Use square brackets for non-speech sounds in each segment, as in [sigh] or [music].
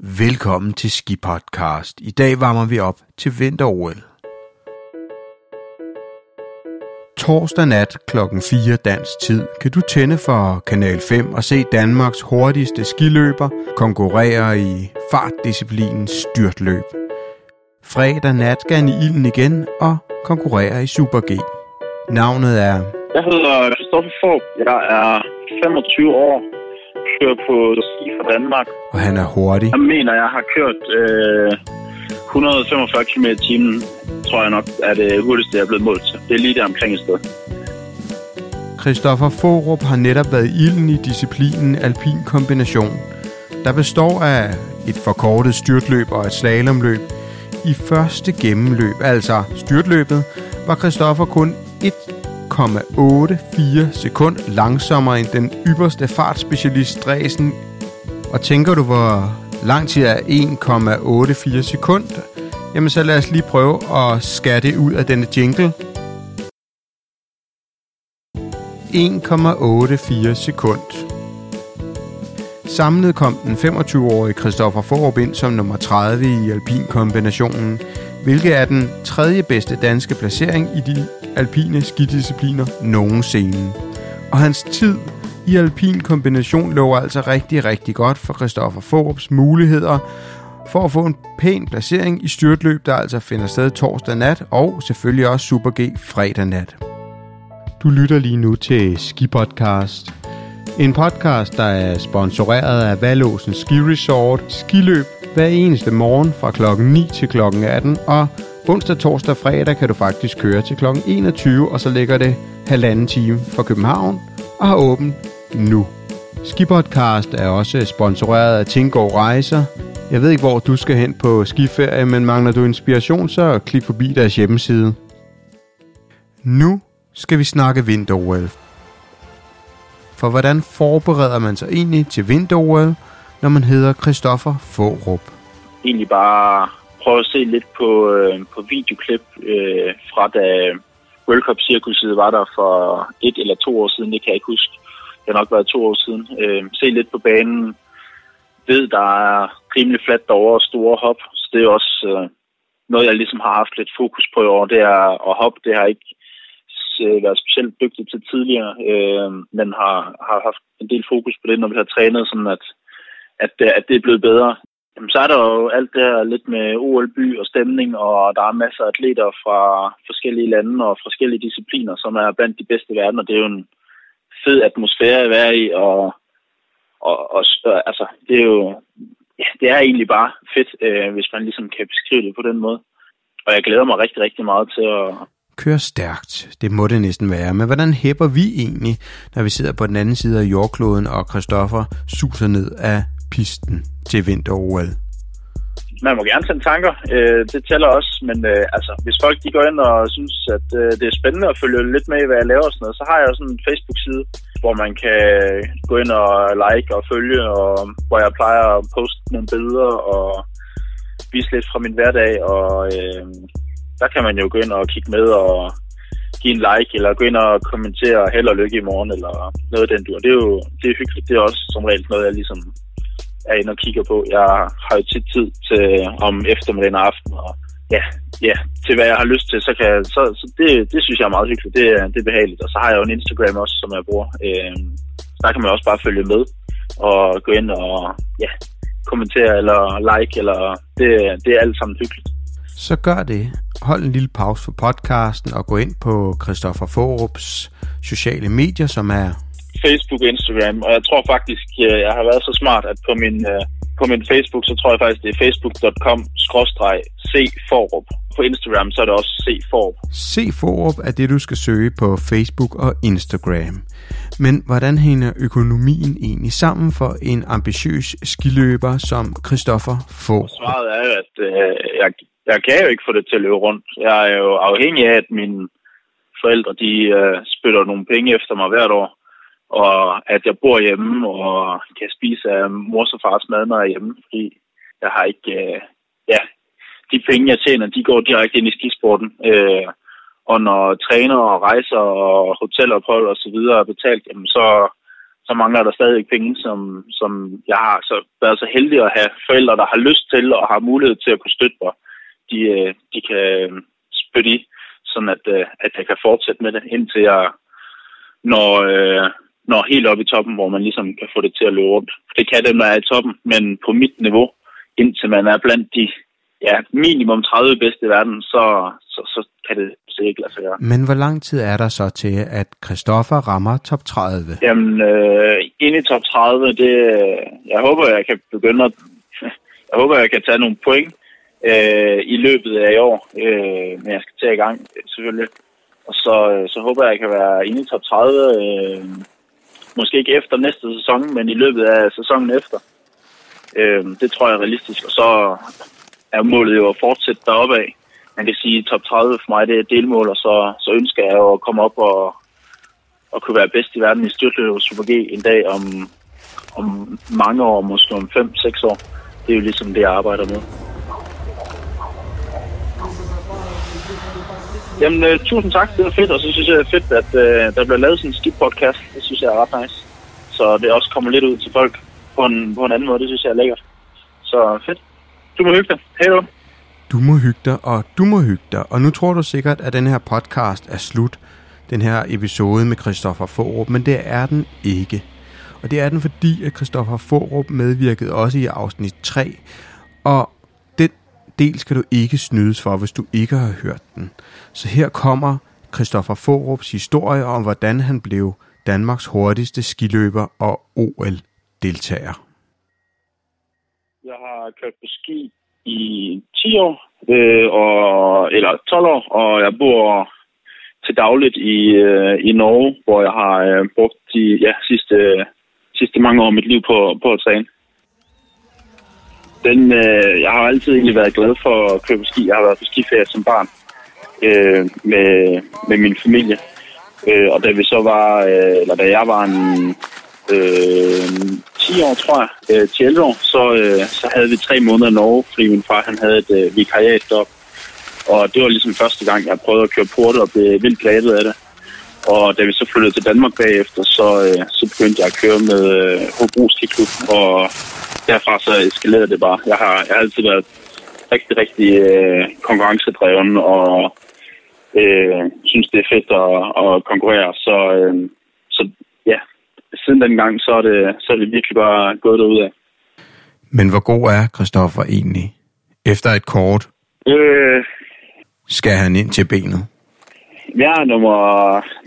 Velkommen til Ski Podcast. I dag varmer vi op til vinter-OL. Torsdag nat kl. 4 dansk tid kan du tænde for Kanal 5 og se Danmarks hurtigste skiløber konkurrere i fartdisciplinen styrtløb. Fredag nat skal han i ilden igen og konkurrere i Super G. Navnet er... Jeg hedder Christoffer Fogh. Jeg er 25 år kører på ski fra Danmark. Og han er hurtig. Jeg mener, jeg har kørt øh, 145 km i timen, tror jeg nok, er det hurtigste, jeg er blevet målt til. Det er lige der omkring et sted. Christoffer Forup har netop været ilden i disciplinen alpin kombination, der består af et forkortet styrtløb og et slalomløb. I første gennemløb, altså styrtløbet, var Christoffer kun 1,84 sekund langsommere end den ypperste fartspecialist Dresen. Og tænker du, hvor lang tid er 1,84 sekund? Jamen så lad os lige prøve at skære det ud af denne jingle. 1,84 sekund. Samlet kom den 25-årige Christoffer Forup ind som nummer 30 i alpinkombinationen, hvilket er den tredje bedste danske placering i de alpine skidiscipliner nogensinde. Og hans tid i alpin kombination lå altså rigtig, rigtig godt for Christoffer Forups muligheder for at få en pæn placering i styrtløb, der altså finder sted torsdag nat, og selvfølgelig også Super G fredag nat. Du lytter lige nu til Ski Podcast. En podcast, der er sponsoreret af Valåsen Ski Resort. Skiløb hver eneste morgen fra klokken 9 til klokken 18, og onsdag, torsdag og fredag kan du faktisk køre til klokken 21, og så ligger det halvanden time fra København og har åbent nu. Skipodcast er også sponsoreret af Tingård Rejser. Jeg ved ikke, hvor du skal hen på skiferie, men mangler du inspiration, så klik forbi deres hjemmeside. Nu skal vi snakke vinter For hvordan forbereder man sig egentlig til vinter når man hedder Christoffer Fårup? Egentlig bare prøve at se lidt på, øh, på videoklip øh, fra da World Cup cirkuset var der for et eller to år siden, det kan jeg ikke huske. Det har nok været to år siden. Øh, se lidt på banen. Ved, der er rimelig fladt derovre og store hop. Så det er også øh, noget, jeg ligesom har haft lidt fokus på i år. Det er at hoppe. Det har ikke øh, været specielt dygtig til tidligere, øh, men har, har haft en del fokus på det, når vi har trænet, sådan at, at, øh, at det er blevet bedre. Jamen, så er der jo alt det her lidt med OL-by og stemning, og der er masser af atleter fra forskellige lande og forskellige discipliner, som er blandt de bedste i verden, og det er jo en fed atmosfære at være i, og, og, og altså, det er jo ja, det er egentlig bare fedt, øh, hvis man ligesom kan beskrive det på den måde. Og jeg glæder mig rigtig, rigtig meget til at... Køre stærkt, det må det næsten være. Men hvordan hæpper vi egentlig, når vi sidder på den anden side af jordkloden, og Christoffer suser ned af pisten til vinter-OL? Man må gerne sende tanker. Øh, det tæller også, men øh, altså, hvis folk de går ind og synes, at øh, det er spændende at følge lidt med i, hvad jeg laver og sådan noget, så har jeg sådan en Facebook-side, hvor man kan gå ind og like og følge, og hvor jeg plejer at poste nogle billeder og vise lidt fra min hverdag, og øh, der kan man jo gå ind og kigge med og give en like, eller gå ind og kommentere held og lykke i morgen, eller noget af den dur. Det er jo det er hyggeligt. Det er også som regel noget, jeg ligesom er inde og kigger på. Jeg har jo tit tid til øh, om eftermiddagen og aften, og ja, ja, til hvad jeg har lyst til, så kan jeg, så, så det, det synes jeg er meget hyggeligt. Det, det er behageligt. Og så har jeg jo en Instagram også, som jeg bruger. Øh, der kan man også bare følge med og gå ind og ja, kommentere eller like, eller det, det er alt sammen hyggeligt. Så gør det. Hold en lille pause for podcasten og gå ind på Christoffer Forups sociale medier, som er Facebook og Instagram, og jeg tror faktisk, øh, jeg har været så smart, at på min, øh, på min Facebook, så tror jeg faktisk, det er facebook.com cforup. På Instagram, så er det også cforup. Cforup er det, du skal søge på Facebook og Instagram. Men hvordan hænger økonomien egentlig sammen for en ambitiøs skiløber som Christoffer Forup? Svaret er jo, at øh, jeg, jeg kan jo ikke få det til at løbe rundt. Jeg er jo afhængig af, at mine forældre de øh, spytter nogle penge efter mig hvert år og at jeg bor hjemme og kan spise af mors og fars mad, når jeg er hjemme, fordi jeg har ikke, øh, ja, de penge, jeg tjener, de går direkte ind i skisporten. Øh, og når træner og rejser og hotelophold og så videre er betalt, jamen så, så mangler der stadig penge, som, som jeg har så været så heldig at have forældre, der har lyst til og har mulighed til at kunne støtte mig. De, øh, de kan øh, spytte i, sådan at, øh, at jeg kan fortsætte med det, indtil jeg når, øh, når helt op i toppen, hvor man ligesom kan få det til at løbe rundt. Det kan det, jeg er i toppen, men på mit niveau, indtil man er blandt de ja, minimum 30 bedste i verden, så, så, så kan det se ikke lade sig gøre. Men hvor lang tid er der så til, at Christoffer rammer top 30? Jamen, øh, ind i top 30, det, jeg håber, jeg kan begynde at, [laughs] jeg håber, jeg kan tage nogle point øh, i løbet af i år, øh, men jeg skal til i gang, selvfølgelig. Og så, øh, så håber jeg, jeg kan være inde i top 30, øh, måske ikke efter næste sæson, men i løbet af sæsonen efter. Øh, det tror jeg er realistisk, og så er målet jo at fortsætte deroppe af. Man kan sige, at top 30 for mig det er et delmål, og så, så ønsker jeg jo at komme op og, og kunne være bedst i verden i styrtløb og Super G en dag om, om mange år, måske om 5-6 år. Det er jo ligesom det, jeg arbejder med. Jamen, øh, tusind tak. Det var fedt, og så synes jeg, det er fedt, at øh, der bliver lavet sådan en skib-podcast. Det synes jeg er ret nice. Så det også kommer lidt ud til folk på en, på en anden måde. Det synes jeg er lækkert. Så fedt. Du må hygge dig. Hej då. Du må hygge dig, og du må hygge dig. Og nu tror du sikkert, at den her podcast er slut. Den her episode med Christoffer Forup, men det er den ikke. Og det er den, fordi at Christoffer Forup medvirkede også i afsnit 3. Og del skal du ikke snydes for, hvis du ikke har hørt den. Så her kommer Christoffer Forups historie om, hvordan han blev Danmarks hurtigste skiløber og OL-deltager. Jeg har kørt på ski i 10 år, øh, og, eller 12 år, og jeg bor til dagligt i, øh, i Norge, hvor jeg har øh, brugt de ja, sidste, sidste mange år af mit liv på, på at træne. Den, øh, jeg har altid egentlig været glad for at køre på ski. Jeg har været på skiferie som barn øh, med, med min familie. Øh, og da vi så var, øh, eller da jeg var en øh, 10 år, tror jeg, øh, til 11 år, så, øh, så havde vi tre måneder i Norge, fordi min far han havde et øh, vikariat deroppe. Og det var ligesom første gang, jeg prøvede at køre porte og blev vildt gladet af det. Og da vi så flyttede til Danmark bagefter, så, øh, så begyndte jeg at køre med øh, Hobro Skiklub, og derfra så eskalerede det bare. Jeg har, jeg har altid været rigtig, rigtig øh, konkurrencedreven, og øh, synes, det er fedt at, at konkurrere. Så, øh, så ja, siden den gang, så er det, så er det virkelig bare gået derud af. Men hvor god er Christoffer egentlig? Efter et kort øh, skal han ind til benet? Jeg er nummer...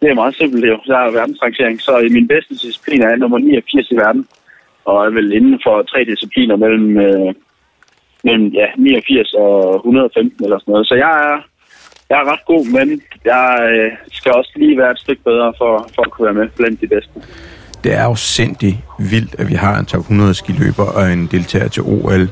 Det er meget simpelt, det Jeg er verdensrangering, så i min bedste disciplin er jeg nummer 89 i verden. Og er vel inden for tre discipliner mellem, øh, mellem ja, 89 og 115 eller sådan noget. Så jeg er, jeg er ret god, men jeg øh, skal også lige være et stykke bedre for, for at kunne være med blandt de bedste. Det er jo sindssygt vildt, at vi har en top 100 skiløber og en deltager til OL.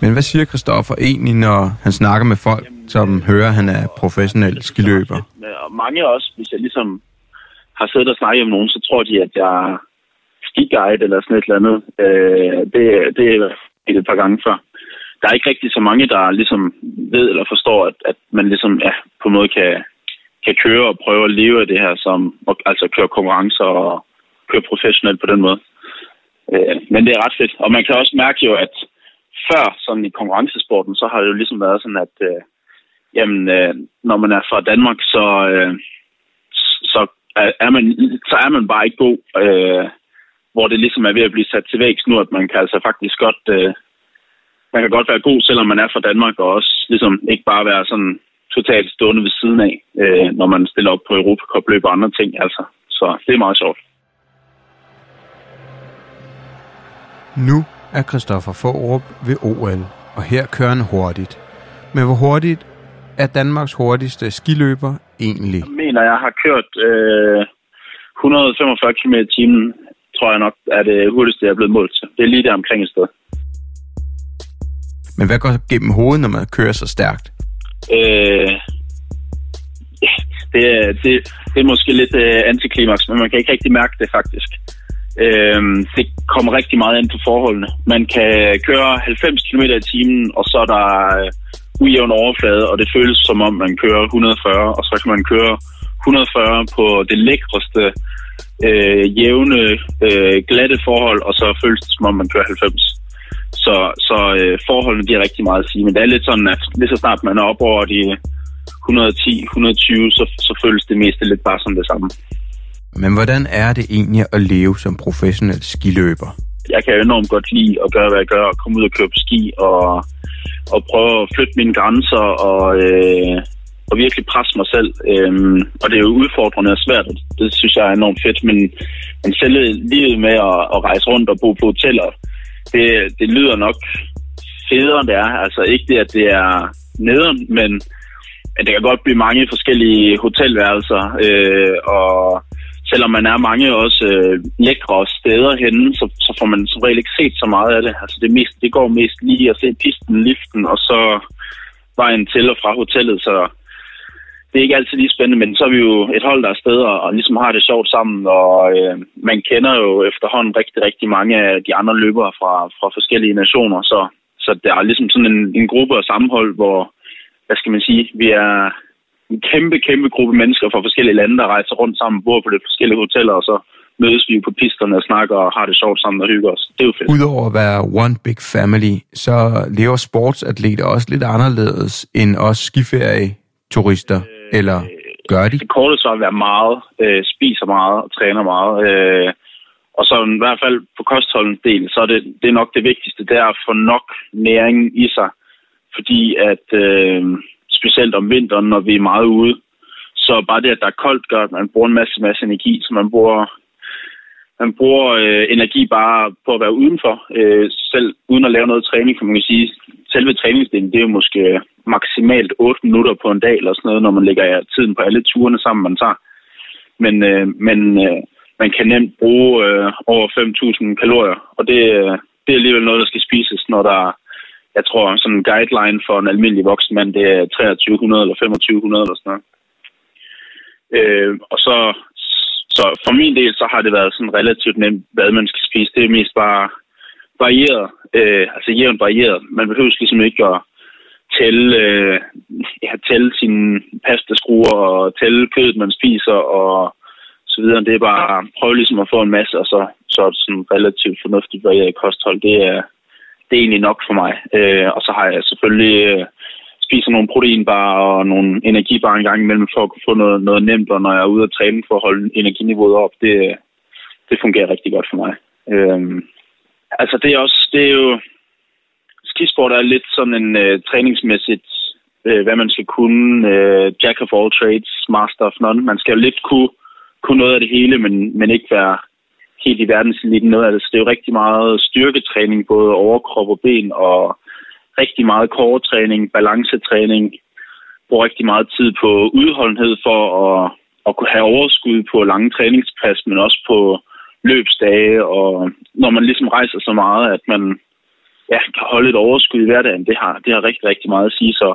Men hvad siger Christoffer egentlig, når han snakker med folk, som hører, at han er professionel skiløber? Og mange også, hvis jeg ligesom har siddet og snakket med nogen, så tror de, at jeg skiguide eller sådan et eller andet. Øh, det, det er et par gange før. Der er ikke rigtig så mange, der ligesom ved eller forstår, at, at man ligesom ja, på en måde kan, kan køre og prøve at leve af det her, som altså køre konkurrencer og køre professionelt på den måde. Øh, men det er ret fedt. Og man kan også mærke jo, at før sådan i konkurrencesporten, så har det jo ligesom været sådan, at øh, jamen, øh, når man er fra Danmark, så, øh, så, er man, så er man bare ikke god. Øh, hvor det ligesom er ved at blive sat til vægs nu, at man kan altså faktisk godt... Øh, man kan godt være god, selvom man er fra Danmark, og også ligesom ikke bare være sådan totalt stående ved siden af, øh, når man stiller op på Europacup-løb og andre ting. Altså. Så det er meget sjovt. Nu er Christoffer Forup ved OL, og her kører han hurtigt. Men hvor hurtigt er Danmarks hurtigste skiløber egentlig? Jeg mener, jeg har kørt øh, 145 km i timen, tror jeg nok, er det hurtigste, jeg er blevet målt til. Det er lige der omkring et sted. Men hvad går gennem hovedet, når man kører så stærkt? Øh, det, det, det er måske lidt øh, antiklimaks, men man kan ikke rigtig mærke det faktisk. Øhm, det kommer rigtig meget ind på forholdene. Man kan køre 90 km i timen, og så er der øh, ujævn overflade, og det føles som om, man kører 140, og så kan man køre 140 på det lækreste øh, jævne, øh, glatte forhold, og så føles det som om, man kører 90. Så, så øh, forholdene giver rigtig meget at sige. Men det er lidt sådan, at lige så snart man er op over de 110-120, så, så føles det meste lidt bare som det samme. Men hvordan er det egentlig at leve som professionel skiløber? Jeg kan enormt godt lide at gøre, hvad jeg gør, og komme ud og købe ski, og, og prøve at flytte mine grænser, og, øh, og virkelig presse mig selv. Øhm, og det er jo udfordrende og svært, og det synes jeg er enormt fedt, men, men selv livet med at, at rejse rundt og bo på hoteller, det, det lyder nok federe, end det er. Altså ikke det, at det er nederen, men at det kan godt blive mange forskellige hotelværelser, øh, og selvom man er mange også øh, lækre steder henne, så, så får man som regel ikke set så meget af det. Altså det, mest, det går mest lige at se pisten, liften, og så vejen til og fra hotellet, så det er ikke altid lige spændende, men så er vi jo et hold, der er afsted og, og ligesom har det sjovt sammen, og øh, man kender jo efterhånden rigtig, rigtig mange af de andre løbere fra, fra forskellige nationer, så, så det er ligesom sådan en, en gruppe og sammenhold, hvor, hvad skal man sige, vi er en kæmpe, kæmpe gruppe mennesker fra forskellige lande, der rejser rundt sammen, bor på de forskellige hoteller, og så mødes vi på pisterne og snakker og har det sjovt sammen og hygger os. Det er jo fedt. Udover at være one big family, så lever sportsatleter også lidt anderledes end os skiferie-turister, øh, eller gør de? Det korte så at være meget, øh, spiser meget og træner meget. Øh, og så i hvert fald på kostholdens del, så er det, det er nok det vigtigste, det er at få nok næring i sig. Fordi at øh, specielt om vinteren, når vi er meget ude, så bare det, at der er koldt, gør, at man bruger en masse, masse energi, så man bruger man bruger øh, energi bare på at være udenfor, øh, selv uden at lave noget træning, kan man sige. Selve træningsdelen, det er jo måske maksimalt 8 minutter på en dag, eller sådan noget, når man lægger tiden på alle turene sammen, man tager. Men, øh, men øh, man kan nemt bruge øh, over 5.000 kalorier, og det, øh, det er alligevel noget, der skal spises, når der jeg tror, sådan en guideline for en almindelig voksen mand, det er 2300 eller 2500 eller sådan noget. Øh, og så, så for min del, så har det været sådan relativt nemt, hvad man skal spise. Det er mest bare varieret, øh, altså jævnt varieret. Man behøver ligesom ikke at tælle, øh, ja, tælle sine pastaskruer og tælle kødet, man spiser og så videre. Det er bare at prøve ligesom at få en masse, og så, så er det sådan relativt fornuftigt varieret kosthold. Det er, det er egentlig nok for mig. Øh, og så har jeg selvfølgelig øh, spiser nogle proteinbar og nogle energibar en gang imellem for at kunne få noget, noget nemt, og når jeg er ude at træne for at holde energiniveauet op, det, det fungerer rigtig godt for mig. Øh, altså det er også, det er jo, skisport er lidt sådan en øh, træningsmæssigt, øh, hvad man skal kunne, øh, jack of all trades, master of none. Man skal jo lidt kunne, kunne noget af det hele, men, men ikke være helt i verdenseliten noget af det. Så det er jo rigtig meget styrketræning, både overkrop og ben, og rigtig meget kortræning, balancetræning. Bruger rigtig meget tid på udholdenhed for at, at kunne have overskud på lange træningspas, men også på løbsdage, og når man ligesom rejser så meget, at man ja, kan holde et overskud i hverdagen, det har, det har rigtig, rigtig meget at sige. Så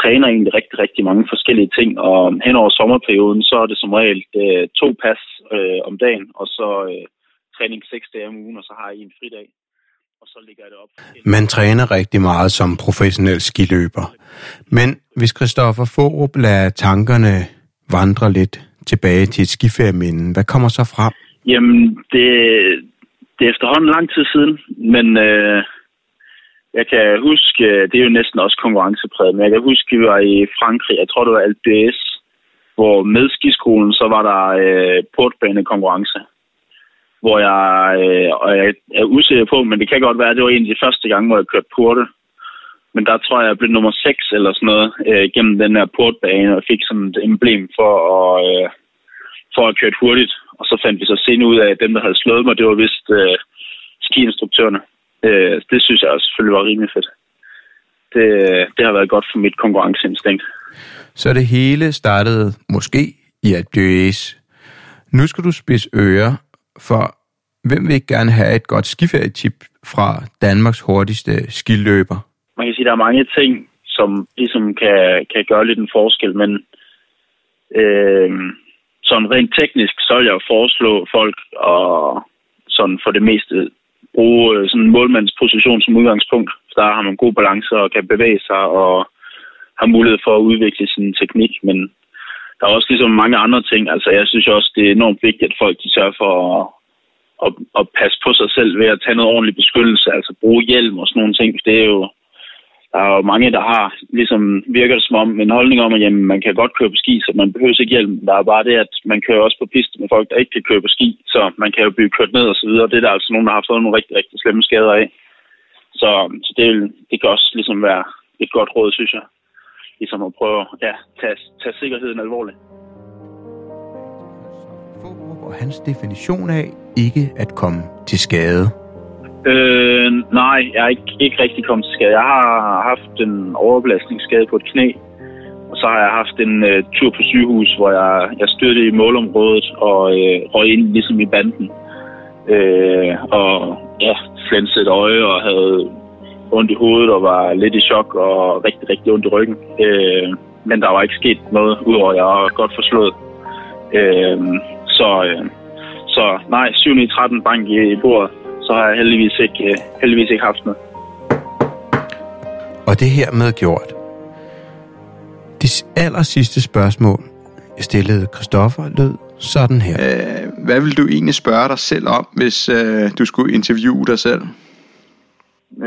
træner egentlig rigtig, rigtig mange forskellige ting, og hen over sommerperioden, så er det som regel øh, to pas øh, om dagen, og så øh, træning seks dage om ugen, og så har jeg en fridag. Og så ligger det op. Man træner rigtig meget som professionel skiløber. Men hvis Christoffer Forup lader tankerne vandre lidt tilbage til et skiferieminde, hvad kommer så frem? Jamen, det, det er efterhånden lang tid siden, men øh, jeg kan huske, det er jo næsten også konkurrencepræget, men jeg kan huske, vi var i Frankrig, jeg tror det var LBS, hvor med skiskolen, så var der øh, portbanekonkurrence, hvor jeg, øh, og jeg er usikker på, men det kan godt være, at det var en af de første gange, hvor jeg kørte porte. Men der tror jeg, jeg blev nummer 6 eller sådan noget øh, gennem den her portbane, og fik sådan et emblem for at, øh, for at køre hurtigt. Og så fandt vi så senere ud af, at dem, der havde slået mig, det var vist øh, skiinstruktørerne. Det synes jeg selvfølgelig var rimelig fedt. Det, det har været godt for mit konkurrenceinstinkt. Så det hele startede måske i at Døs. Nu skal du spidse ører, for hvem vil ikke gerne have et godt skiferietip fra Danmarks hurtigste skiløber? Man kan sige, at der er mange ting, som ligesom kan, kan gøre lidt en forskel, men øh, sådan rent teknisk, så vil jeg foreslå folk at sådan for det meste bruge øh, sådan en målmandsposition som udgangspunkt. Der har man god balance og kan bevæge sig og har mulighed for at udvikle sin teknik. Men der er også ligesom mange andre ting. Altså, jeg synes også, det er enormt vigtigt, at folk de sørger for at, at, at passe på sig selv ved at tage noget ordentlig beskyttelse. Altså bruge hjelm og sådan nogle ting. Det er jo, der er jo mange, der har, ligesom virker det som om, en holdning om, at jamen, man kan godt køre på ski, så man behøver ikke hjelm. Der er bare det, at man kører også på piste med folk, der ikke kan køre på ski, så man kan jo blive kørt ned og så videre. Det er der altså nogen, der har fået nogle rigtig, rigtig slemme skader af. Så, så det, det kan også ligesom være et godt råd, synes jeg. Ligesom at prøve at ja, tage, tage sikkerheden alvorligt. Og hans definition af ikke at komme til skade. Øh, nej, jeg er ikke, ikke rigtig kommet til skade. Jeg har haft en overbelastningsskade på et knæ, og så har jeg haft en øh, tur på sygehus, hvor jeg, jeg styrte i målområdet og øh, røg ind ligesom i banden. Øh, og ja, flænsede et øje og havde ondt i hovedet og var lidt i chok og rigtig, rigtig ondt i ryggen. Øh, men der var ikke sket noget, udover at jeg var godt forslået. Øh, så, øh, så nej, 7 i 13 bank i, i bordet så har jeg heldigvis ikke, øh, heldigvis ikke haft noget. Og det her med gjort. Det aller sidste spørgsmål, jeg stillede Christoffer, lød sådan her. Øh, hvad vil du egentlig spørge dig selv om, hvis øh, du skulle interviewe dig selv?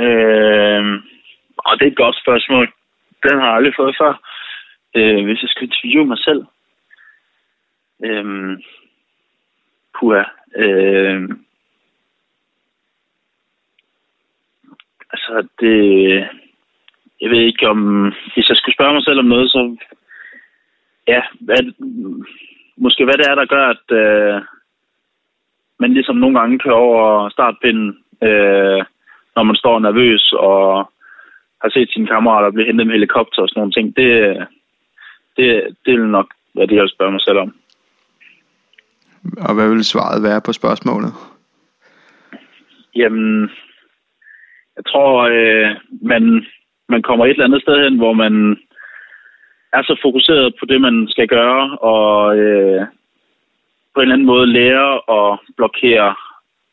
Øh, og det er et godt spørgsmål. Den har jeg aldrig fået før. Øh, hvis jeg skal interviewe mig selv. Øh, puha. Øh, Altså, det... Jeg ved ikke om... Hvis jeg skulle spørge mig selv om noget, så... Ja, hvad, måske hvad det er, der gør, at øh, man ligesom nogle gange kører over startpinden, øh, når man står nervøs og har set sine kammerater blive hentet med helikopter og sådan nogle ting. Det, det, det er nok, hvad det jeg vil spørge mig selv om. Og hvad vil svaret være på spørgsmålet? Jamen, jeg tror, øh, man, man kommer et eller andet sted hen, hvor man er så fokuseret på det, man skal gøre, og øh, på en eller anden måde lærer at blokere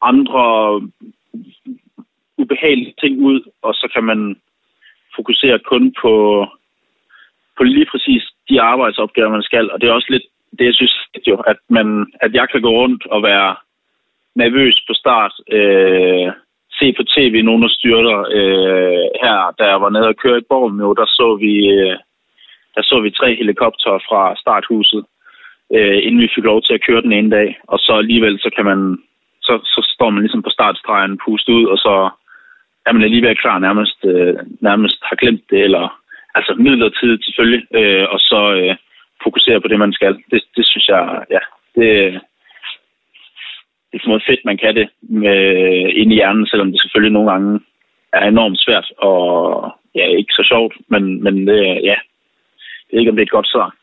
andre ubehagelige ting ud, og så kan man fokusere kun på, på lige præcis de arbejdsopgaver, man skal. Og det er også lidt det, jeg synes, jo, at, man, at jeg kan gå rundt og være nervøs på start, øh, se på tv nogle af styrter. Øh, her, da jeg var nede og køre i Borgen, jo, der så vi, øh, der så vi tre helikoptere fra starthuset, øh, inden vi fik lov til at køre den ene dag. Og så alligevel, så kan man, så, så står man ligesom på startstregen, pustet ud, og så er man alligevel klar nærmest, øh, nærmest har glemt det, eller altså midlertidigt selvfølgelig, øh, og så øh, fokusere på det, man skal. Det, det synes jeg, ja, det, det er sådan fedt, man kan det med, ind i hjernen, selvom det selvfølgelig nogle gange er enormt svært og ja, ikke så sjovt, men, men det, ja, det er ikke, om det er et godt svar.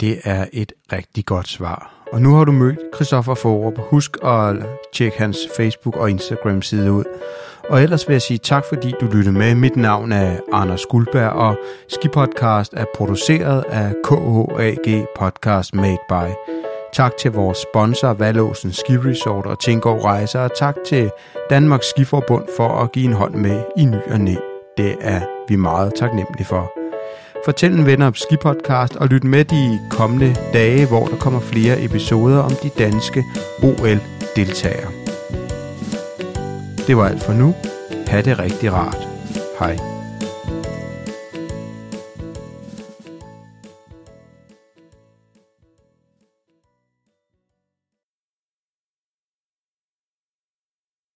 Det er et rigtig godt svar. Og nu har du mødt Christoffer Forup. Husk at tjekke hans Facebook og Instagram side ud. Og ellers vil jeg sige tak, fordi du lyttede med. Mit navn er Anders Guldberg, og Skipodcast er produceret af KHAG Podcast Made by Tak til vores sponsor, Valåsen Ski Resort og Tingård Rejser, og tak til Danmarks Skiforbund for at give en hånd med i ny og næ. Det er vi meget taknemmelige for. Fortæl en venner om Skipodcast og lyt med de kommende dage, hvor der kommer flere episoder om de danske OL-deltagere. Det var alt for nu. Ha' det rigtig rart. Hej.